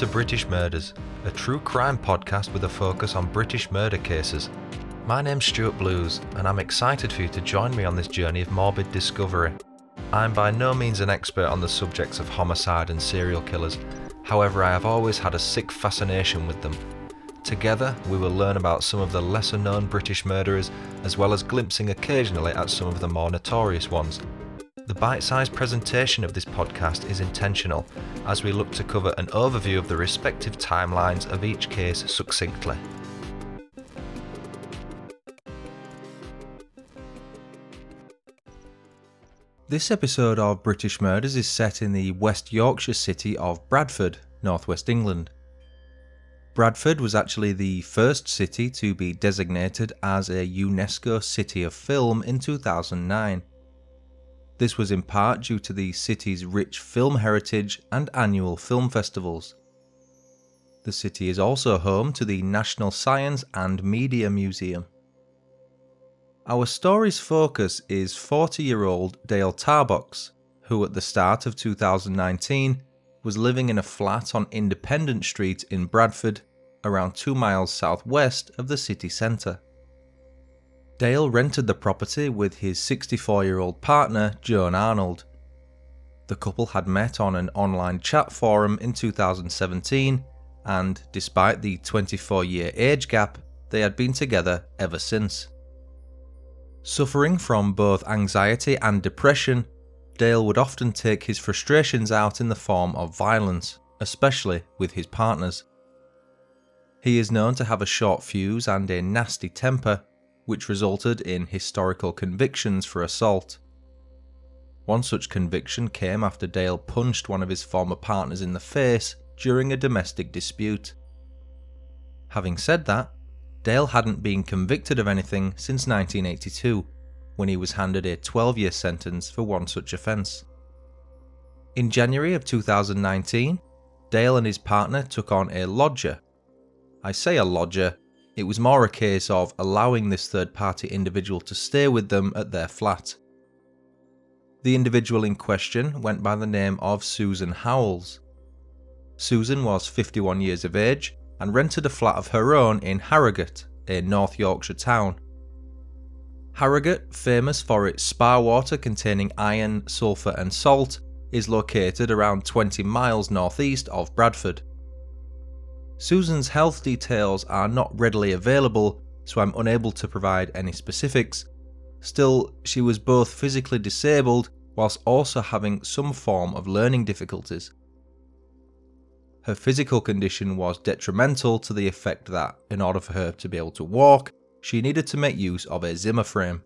to British Murders, a true crime podcast with a focus on British murder cases. My name's Stuart Blues, and I'm excited for you to join me on this journey of morbid discovery. I'm by no means an expert on the subjects of homicide and serial killers, however, I have always had a sick fascination with them. Together, we will learn about some of the lesser known British murderers, as well as glimpsing occasionally at some of the more notorious ones. The bite sized presentation of this podcast is intentional, as we look to cover an overview of the respective timelines of each case succinctly. This episode of British Murders is set in the West Yorkshire city of Bradford, northwest England. Bradford was actually the first city to be designated as a UNESCO City of Film in 2009. This was in part due to the city's rich film heritage and annual film festivals. The city is also home to the National Science and Media Museum. Our story's focus is 40 year old Dale Tarbox, who at the start of 2019 was living in a flat on Independent Street in Bradford, around two miles southwest of the city centre. Dale rented the property with his 64 year old partner, Joan Arnold. The couple had met on an online chat forum in 2017, and despite the 24 year age gap, they had been together ever since. Suffering from both anxiety and depression, Dale would often take his frustrations out in the form of violence, especially with his partners. He is known to have a short fuse and a nasty temper, which resulted in historical convictions for assault. One such conviction came after Dale punched one of his former partners in the face during a domestic dispute. Having said that, Dale hadn't been convicted of anything since 1982, when he was handed a 12 year sentence for one such offence. In January of 2019, Dale and his partner took on a lodger. I say a lodger it was more a case of allowing this third party individual to stay with them at their flat. The individual in question went by the name of Susan Howells. Susan was 51 years of age and rented a flat of her own in Harrogate, a North Yorkshire town. Harrogate, famous for its spa water containing iron, sulphur, and salt, is located around 20 miles northeast of Bradford. Susan's health details are not readily available, so I'm unable to provide any specifics. Still, she was both physically disabled whilst also having some form of learning difficulties. Her physical condition was detrimental to the effect that, in order for her to be able to walk, she needed to make use of a Zimmer frame.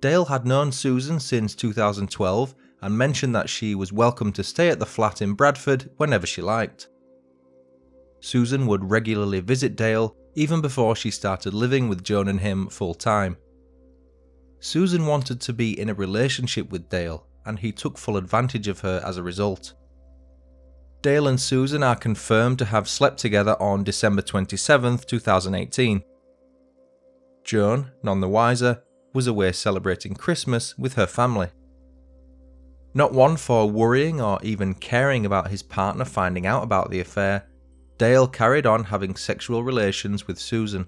Dale had known Susan since 2012 and mentioned that she was welcome to stay at the flat in Bradford whenever she liked. Susan would regularly visit Dale even before she started living with Joan and him full time. Susan wanted to be in a relationship with Dale, and he took full advantage of her as a result. Dale and Susan are confirmed to have slept together on December 27, 2018. Joan, none the wiser, was away celebrating Christmas with her family. Not one for worrying or even caring about his partner finding out about the affair, Dale carried on having sexual relations with Susan.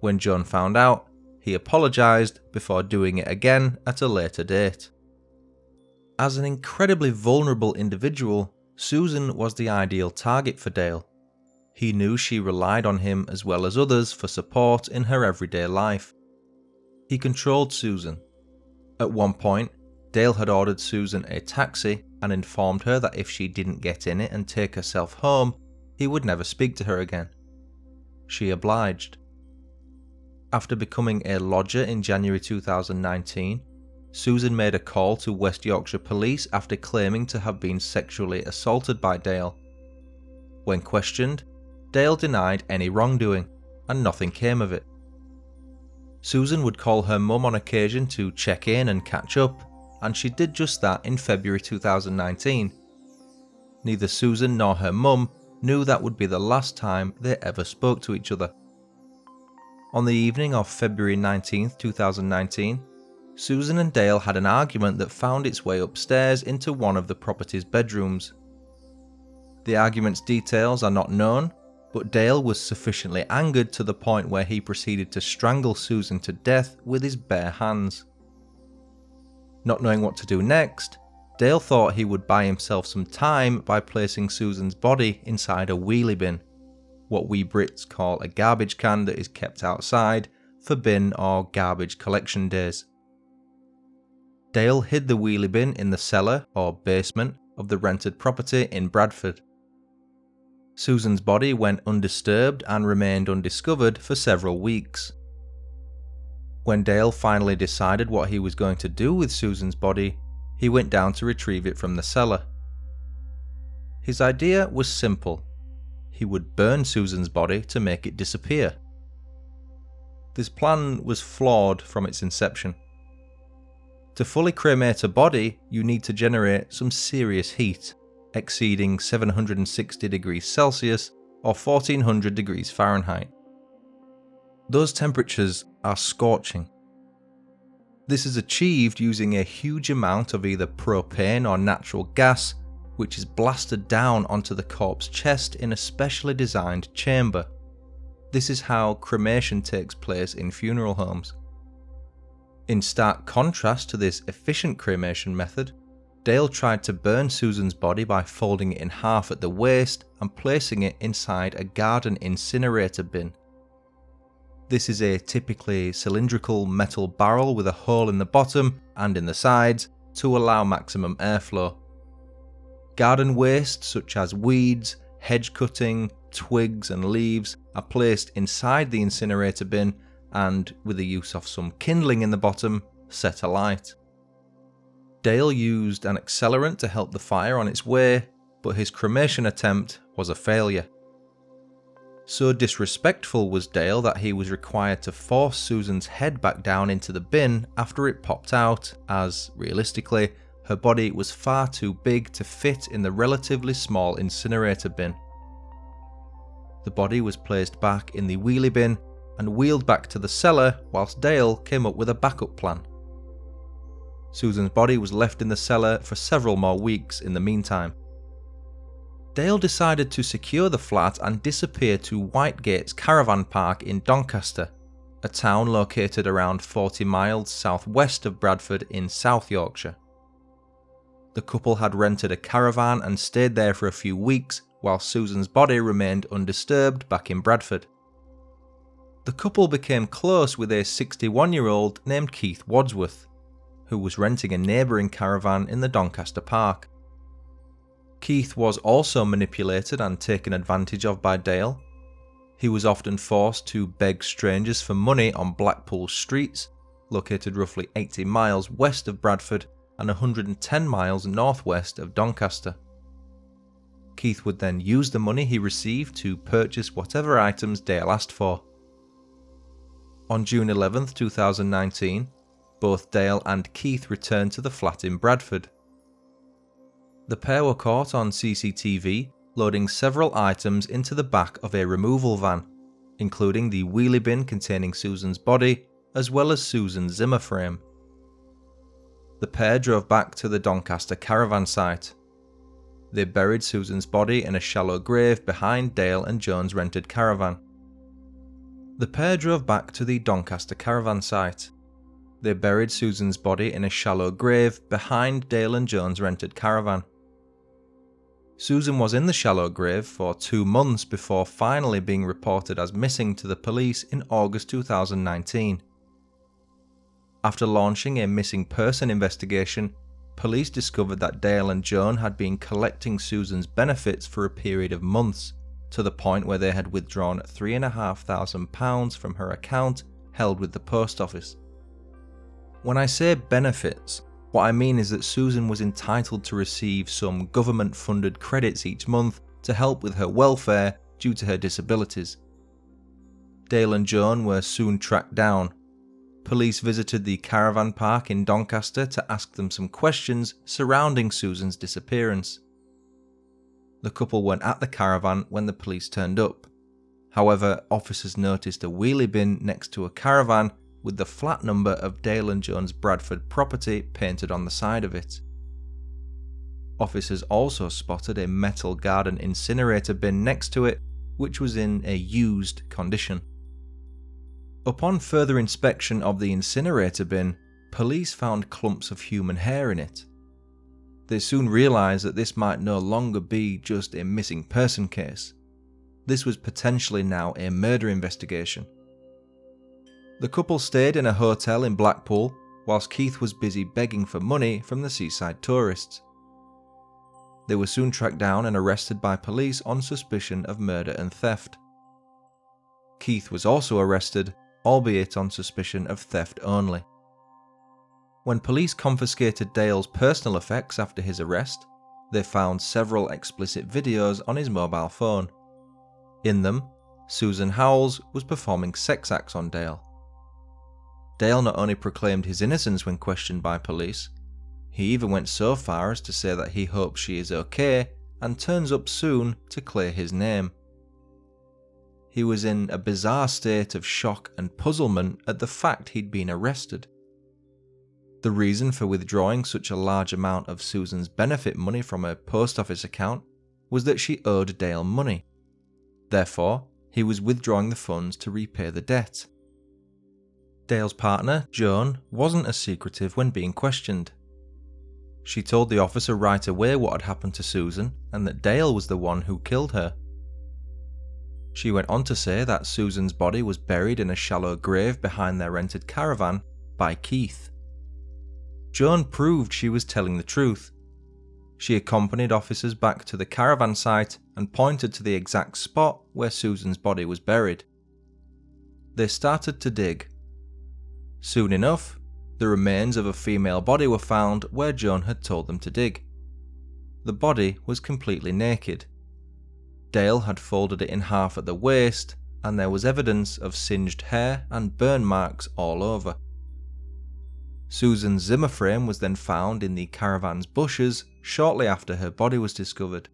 When Joan found out, he apologised before doing it again at a later date. As an incredibly vulnerable individual, Susan was the ideal target for Dale. He knew she relied on him as well as others for support in her everyday life. He controlled Susan. At one point, Dale had ordered Susan a taxi and informed her that if she didn't get in it and take herself home, he would never speak to her again. She obliged. After becoming a lodger in January 2019, Susan made a call to West Yorkshire Police after claiming to have been sexually assaulted by Dale. When questioned, Dale denied any wrongdoing, and nothing came of it. Susan would call her mum on occasion to check in and catch up, and she did just that in February 2019. Neither Susan nor her mum knew that would be the last time they ever spoke to each other. On the evening of February 19, 2019, Susan and Dale had an argument that found its way upstairs into one of the property's bedrooms. The argument's details are not known, but Dale was sufficiently angered to the point where he proceeded to strangle Susan to death with his bare hands. Not knowing what to do next, Dale thought he would buy himself some time by placing Susan's body inside a wheelie bin, what we Brits call a garbage can that is kept outside for bin or garbage collection days. Dale hid the wheelie bin in the cellar or basement of the rented property in Bradford. Susan's body went undisturbed and remained undiscovered for several weeks. When Dale finally decided what he was going to do with Susan's body, he went down to retrieve it from the cellar. His idea was simple he would burn Susan's body to make it disappear. This plan was flawed from its inception. To fully cremate a body, you need to generate some serious heat, exceeding 760 degrees Celsius or 1400 degrees Fahrenheit. Those temperatures are scorching. This is achieved using a huge amount of either propane or natural gas, which is blasted down onto the corpse chest in a specially designed chamber. This is how cremation takes place in funeral homes. In stark contrast to this efficient cremation method, Dale tried to burn Susan's body by folding it in half at the waist and placing it inside a garden incinerator bin. This is a typically cylindrical metal barrel with a hole in the bottom and in the sides to allow maximum airflow. Garden waste, such as weeds, hedge cutting, twigs, and leaves, are placed inside the incinerator bin and, with the use of some kindling in the bottom, set alight. Dale used an accelerant to help the fire on its way, but his cremation attempt was a failure. So disrespectful was Dale that he was required to force Susan's head back down into the bin after it popped out, as, realistically, her body was far too big to fit in the relatively small incinerator bin. The body was placed back in the wheelie bin and wheeled back to the cellar whilst Dale came up with a backup plan. Susan's body was left in the cellar for several more weeks in the meantime. Dale decided to secure the flat and disappear to Whitegates Caravan Park in Doncaster, a town located around 40 miles southwest of Bradford in South Yorkshire. The couple had rented a caravan and stayed there for a few weeks while Susan's body remained undisturbed back in Bradford. The couple became close with a 61 year old named Keith Wadsworth, who was renting a neighbouring caravan in the Doncaster Park. Keith was also manipulated and taken advantage of by Dale. He was often forced to beg strangers for money on Blackpool streets, located roughly 80 miles west of Bradford and 110 miles northwest of Doncaster. Keith would then use the money he received to purchase whatever items Dale asked for. On June 11, 2019, both Dale and Keith returned to the flat in Bradford. The pair were caught on CCTV loading several items into the back of a removal van, including the wheelie bin containing Susan's body, as well as Susan's Zimmer frame. The pair drove back to the Doncaster caravan site, they buried Susan's body in a shallow grave behind Dale and Joan's rented caravan. The pair drove back to the Doncaster caravan site. They buried Susan's body in a shallow grave behind Dale and Joan's rented caravan. Susan was in the shallow grave for two months before finally being reported as missing to the police in August 2019. After launching a missing person investigation, police discovered that Dale and Joan had been collecting Susan's benefits for a period of months, to the point where they had withdrawn £3,500 from her account held with the post office. When I say benefits, what I mean is that Susan was entitled to receive some government funded credits each month to help with her welfare due to her disabilities. Dale and Joan were soon tracked down police visited the caravan park in Doncaster to ask them some questions surrounding Susan's disappearance. The couple weren't at the caravan when the police turned up. However, officers noticed a wheelie bin next to a caravan with the flat number of Dale and Joan's Bradford property painted on the side of it. officers also spotted a metal garden incinerator bin next to it, which was in a used condition. Upon further inspection of the incinerator bin, police found clumps of human hair in it. They soon realised that this might no longer be just a missing person case. This was potentially now a murder investigation. The couple stayed in a hotel in Blackpool whilst Keith was busy begging for money from the seaside tourists. They were soon tracked down and arrested by police on suspicion of murder and theft. Keith was also arrested, albeit on suspicion of theft only. When police confiscated Dale's personal effects after his arrest, they found several explicit videos on his mobile phone. In them, Susan Howells was performing sex acts on Dale. Dale not only proclaimed his innocence when questioned by police, he even went so far as to say that he hopes she is okay and turns up soon to clear his name. He was in a bizarre state of shock and puzzlement at the fact he'd been arrested. The reason for withdrawing such a large amount of Susan's benefit money from her post office account was that she owed Dale money. Therefore, he was withdrawing the funds to repay the debt. Dale's partner, Joan, wasn't as secretive when being questioned. She told the officer right away what had happened to Susan and that Dale was the one who killed her. She went on to say that Susan's body was buried in a shallow grave behind their rented caravan by Keith. Joan proved she was telling the truth. She accompanied officers back to the caravan site and pointed to the exact spot where Susan's body was buried. They started to dig. Soon enough, the remains of a female body were found where Joan had told them to dig. The body was completely naked. Dale had folded it in half at the waist, and there was evidence of singed hair and burn marks all over. Susan's Zimmer frame was then found in the caravan's bushes shortly after her body was discovered.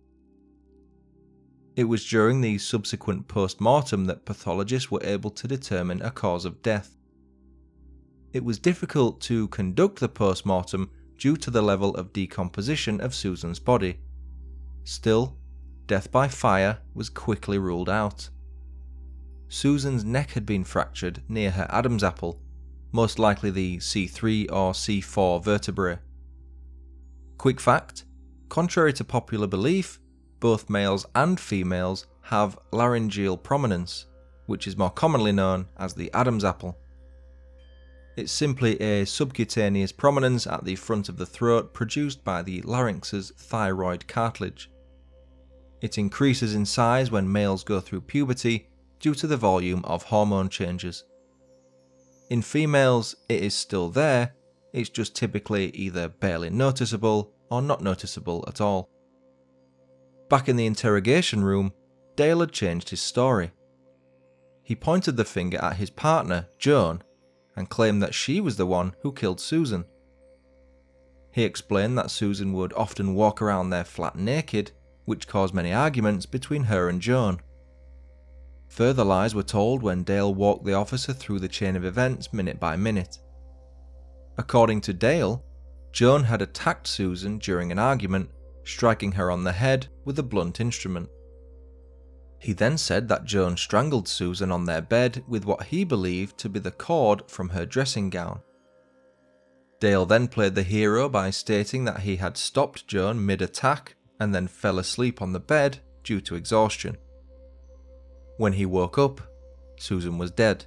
It was during the subsequent post mortem that pathologists were able to determine a cause of death it was difficult to conduct the post mortem due to the level of decomposition of Susan's body. Still, death by fire was quickly ruled out. Susan's neck had been fractured near her Adam's apple, most likely the C3 or C4 vertebrae. Quick fact contrary to popular belief, both males and females have laryngeal prominence, which is more commonly known as the Adam's apple. It's simply a subcutaneous prominence at the front of the throat produced by the larynx's thyroid cartilage. It increases in size when males go through puberty due to the volume of hormone changes. In females, it is still there, it's just typically either barely noticeable or not noticeable at all. Back in the interrogation room, Dale had changed his story. He pointed the finger at his partner, Joan, and claimed that she was the one who killed Susan. He explained that Susan would often walk around their flat naked, which caused many arguments between her and Joan. Further lies were told when Dale walked the officer through the chain of events minute by minute. According to Dale, Joan had attacked Susan during an argument, striking her on the head with a blunt instrument. He then said that Joan strangled Susan on their bed with what he believed to be the cord from her dressing gown. Dale then played the hero by stating that he had stopped Joan mid attack and then fell asleep on the bed due to exhaustion. When he woke up, Susan was dead.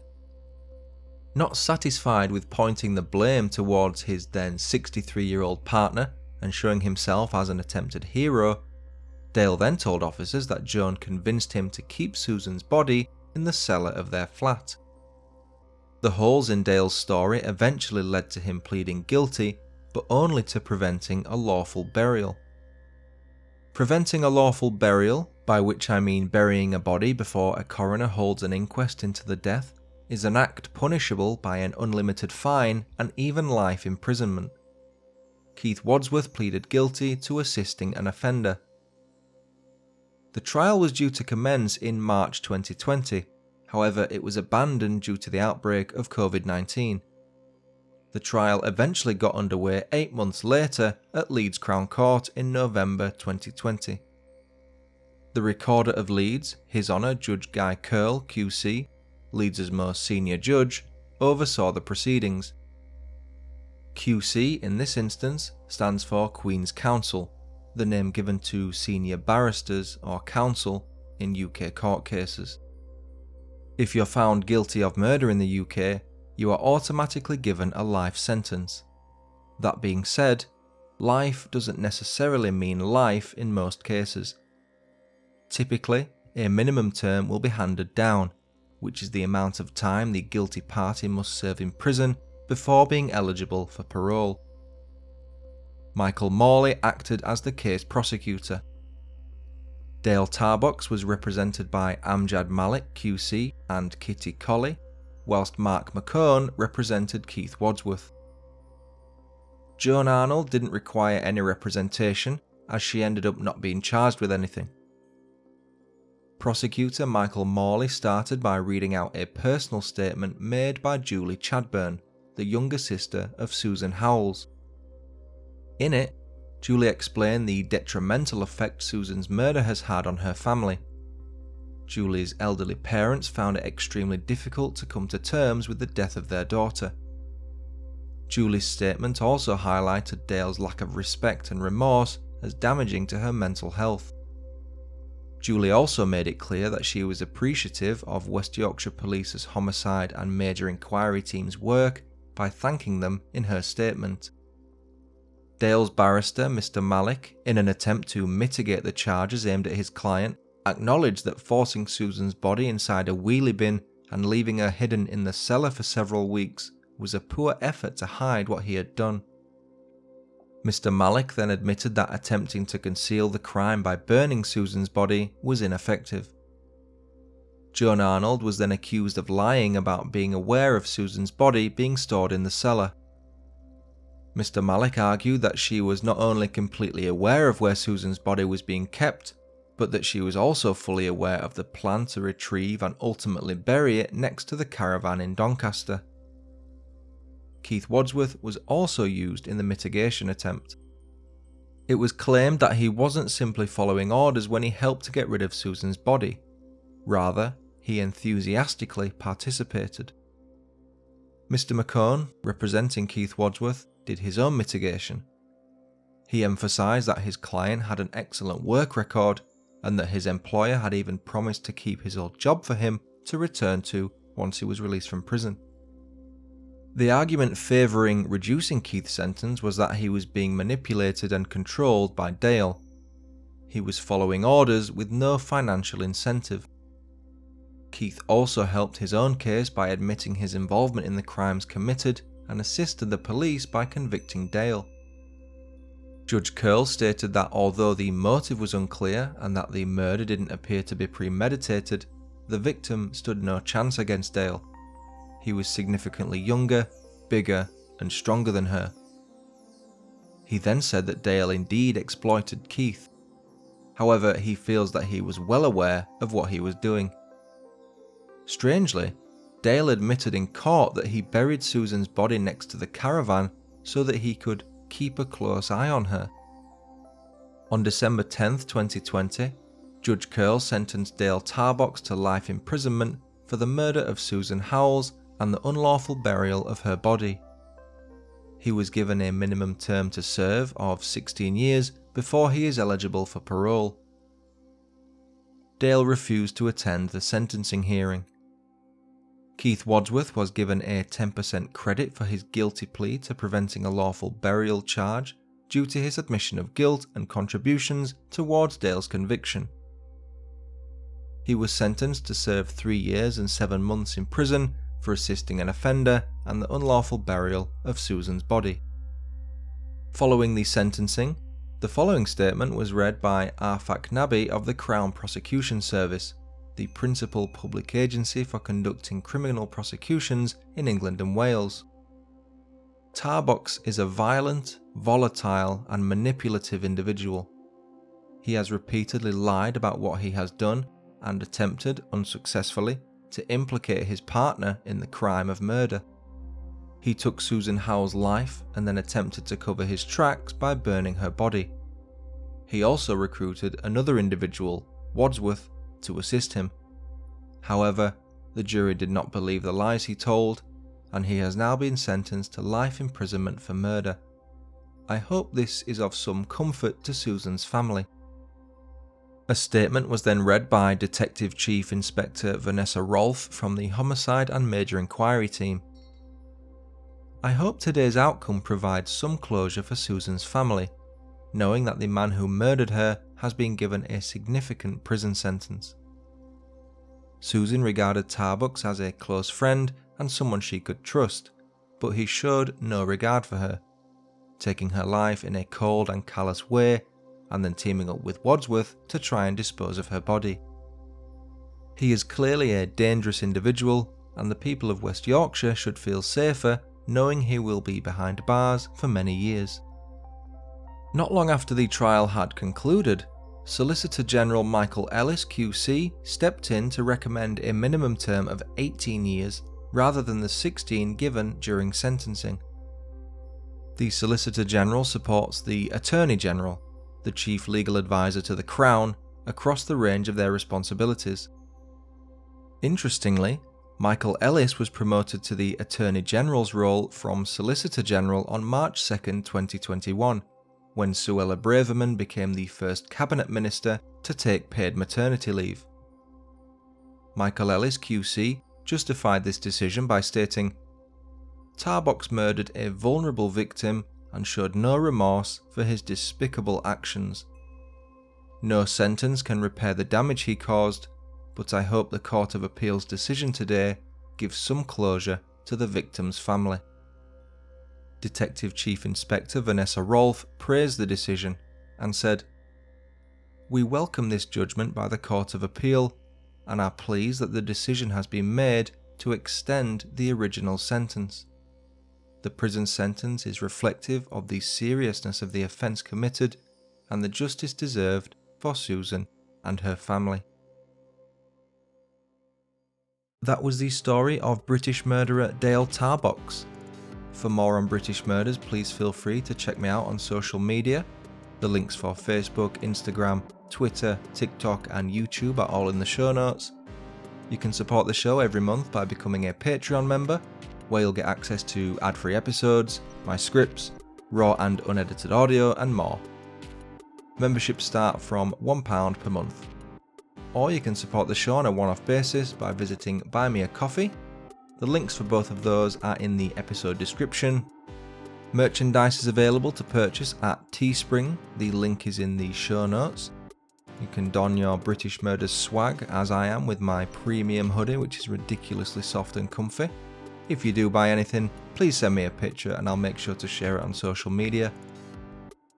Not satisfied with pointing the blame towards his then 63 year old partner and showing himself as an attempted hero, Dale then told officers that Joan convinced him to keep Susan's body in the cellar of their flat. The holes in Dale's story eventually led to him pleading guilty, but only to preventing a lawful burial. Preventing a lawful burial, by which I mean burying a body before a coroner holds an inquest into the death, is an act punishable by an unlimited fine and even life imprisonment. Keith Wadsworth pleaded guilty to assisting an offender. The trial was due to commence in March 2020, however, it was abandoned due to the outbreak of COVID 19. The trial eventually got underway eight months later at Leeds Crown Court in November 2020. The Recorder of Leeds, His Honour Judge Guy Kearl, QC, Leeds' most senior judge, oversaw the proceedings. QC in this instance stands for Queen's Counsel, the name given to senior barristers or counsel in UK court cases. If you're found guilty of murder in the UK, you are automatically given a life sentence. That being said, life doesn't necessarily mean life in most cases. Typically, a minimum term will be handed down, which is the amount of time the guilty party must serve in prison before being eligible for parole. Michael Morley acted as the case prosecutor. Dale Tarbox was represented by Amjad Malik QC and Kitty Colley, whilst Mark McCone represented Keith Wadsworth. Joan Arnold didn't require any representation as she ended up not being charged with anything. Prosecutor Michael Morley started by reading out a personal statement made by Julie Chadburn, the younger sister of Susan Howells. In it, Julie explained the detrimental effect Susan's murder has had on her family Julie's elderly parents found it extremely difficult to come to terms with the death of their daughter. Julie's statement also highlighted Dale's lack of respect and remorse as damaging to her mental health. Julie also made it clear that she was appreciative of West Yorkshire Police's homicide and major inquiry team's work by thanking them in her statement. Dale's barrister, Mr. Malik, in an attempt to mitigate the charges aimed at his client, acknowledged that forcing Susan's body inside a wheelie bin and leaving her hidden in the cellar for several weeks was a poor effort to hide what he had done. Mr. Malik then admitted that attempting to conceal the crime by burning Susan's body was ineffective. Joan Arnold was then accused of lying about being aware of Susan's body being stored in the cellar. Mr. Malik argued that she was not only completely aware of where Susan's body was being kept, but that she was also fully aware of the plan to retrieve and ultimately bury it next to the caravan in Doncaster. Keith Wadsworth was also used in the mitigation attempt. It was claimed that he wasn't simply following orders when he helped to get rid of Susan's body, rather, he enthusiastically participated. Mr. McCone, representing Keith Wadsworth, did his own mitigation. He emphasised that his client had an excellent work record and that his employer had even promised to keep his old job for him to return to once he was released from prison. The argument favouring reducing Keith's sentence was that he was being manipulated and controlled by Dale. He was following orders with no financial incentive. Keith also helped his own case by admitting his involvement in the crimes committed and assisted the police by convicting Dale. Judge Kearl stated that although the motive was unclear and that the murder didn't appear to be premeditated, the victim stood no chance against Dale. He was significantly younger, bigger, and stronger than her. He then said that Dale indeed exploited Keith. However, he feels that he was well aware of what he was doing. Strangely, Dale admitted in court that he buried Susan's body next to the caravan so that he could keep a close eye on her. On December 10, 2020, Judge Kearl sentenced Dale Tarbox to life imprisonment for the murder of Susan Howells and the unlawful burial of her body. He was given a minimum term to serve of 16 years before he is eligible for parole. Dale refused to attend the sentencing hearing. Keith Wadsworth was given a 10% credit for his guilty plea to preventing a lawful burial charge due to his admission of guilt and contributions towards Dale's conviction. He was sentenced to serve three years and seven months in prison for assisting an offender and the unlawful burial of Susan's body. Following the sentencing, the following statement was read by Arfak Nabi of the Crown Prosecution Service, the principal public agency for conducting criminal prosecutions in England and Wales. Tarbox is a violent, volatile, and manipulative individual. He has repeatedly lied about what he has done and attempted, unsuccessfully, to implicate his partner in the crime of murder. He took Susan Howe's life and then attempted to cover his tracks by burning her body. He also recruited another individual, Wadsworth, to assist him. However, the jury did not believe the lies he told, and he has now been sentenced to life imprisonment for murder. I hope this is of some comfort to Susan's family. A statement was then read by Detective Chief Inspector Vanessa Rolfe from the Homicide and Major Inquiry Team. I hope today's outcome provides some closure for Susan's family, knowing that the man who murdered her has been given a significant prison sentence. Susan regarded Tarbox as a close friend and someone she could trust, but he showed no regard for her, taking her life in a cold and callous way and then teaming up with Wadsworth to try and dispose of her body. He is clearly a dangerous individual, and the people of West Yorkshire should feel safer knowing he will be behind bars for many years. Not long after the trial had concluded, Solicitor General Michael Ellis QC stepped in to recommend a minimum term of 18 years rather than the 16 given during sentencing. The Solicitor General supports the Attorney General, the chief legal advisor to the Crown, across the range of their responsibilities. Interestingly, Michael Ellis was promoted to the Attorney General's role from Solicitor General on March 2, 2021, when Suella Braverman became the first Cabinet Minister to take paid maternity leave. Michael Ellis QC justified this decision by stating Tarbox murdered a vulnerable victim and showed no remorse for his despicable actions. No sentence can repair the damage he caused, but I hope the Court of Appeal's decision today gives some closure to the victim's family. Detective Chief Inspector Vanessa Rolfe praised the decision and said, We welcome this judgment by the Court of Appeal and are pleased that the decision has been made to extend the original sentence. The prison sentence is reflective of the seriousness of the offence committed and the justice deserved for Susan and her family. That was the story of British murderer Dale Tarbox. For more on British murders, please feel free to check me out on social media. The links for Facebook, Instagram, Twitter, TikTok, and YouTube are all in the show notes. You can support the show every month by becoming a Patreon member where you'll get access to ad free episodes, my scripts, raw and unedited audio, and more. Memberships start from £1 per month. Or you can support the show on a one off basis by visiting Buy Me a Coffee. The links for both of those are in the episode description. Merchandise is available to purchase at Teespring, the link is in the show notes. You can don your British Murders swag, as I am, with my premium hoodie, which is ridiculously soft and comfy. If you do buy anything, please send me a picture and I'll make sure to share it on social media.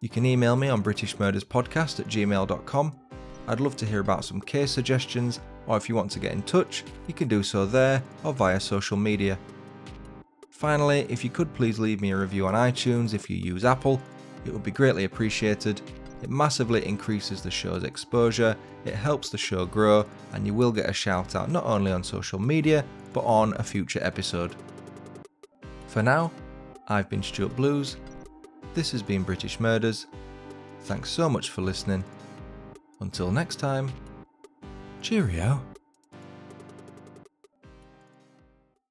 You can email me on BritishMurdersPodcast at gmail.com. I'd love to hear about some case suggestions, or if you want to get in touch, you can do so there or via social media. Finally, if you could please leave me a review on iTunes if you use Apple, it would be greatly appreciated. It massively increases the show's exposure, it helps the show grow, and you will get a shout out not only on social media, but on a future episode. For now, I've been Stuart Blues. This has been British Murders. Thanks so much for listening. Until next time, cheerio.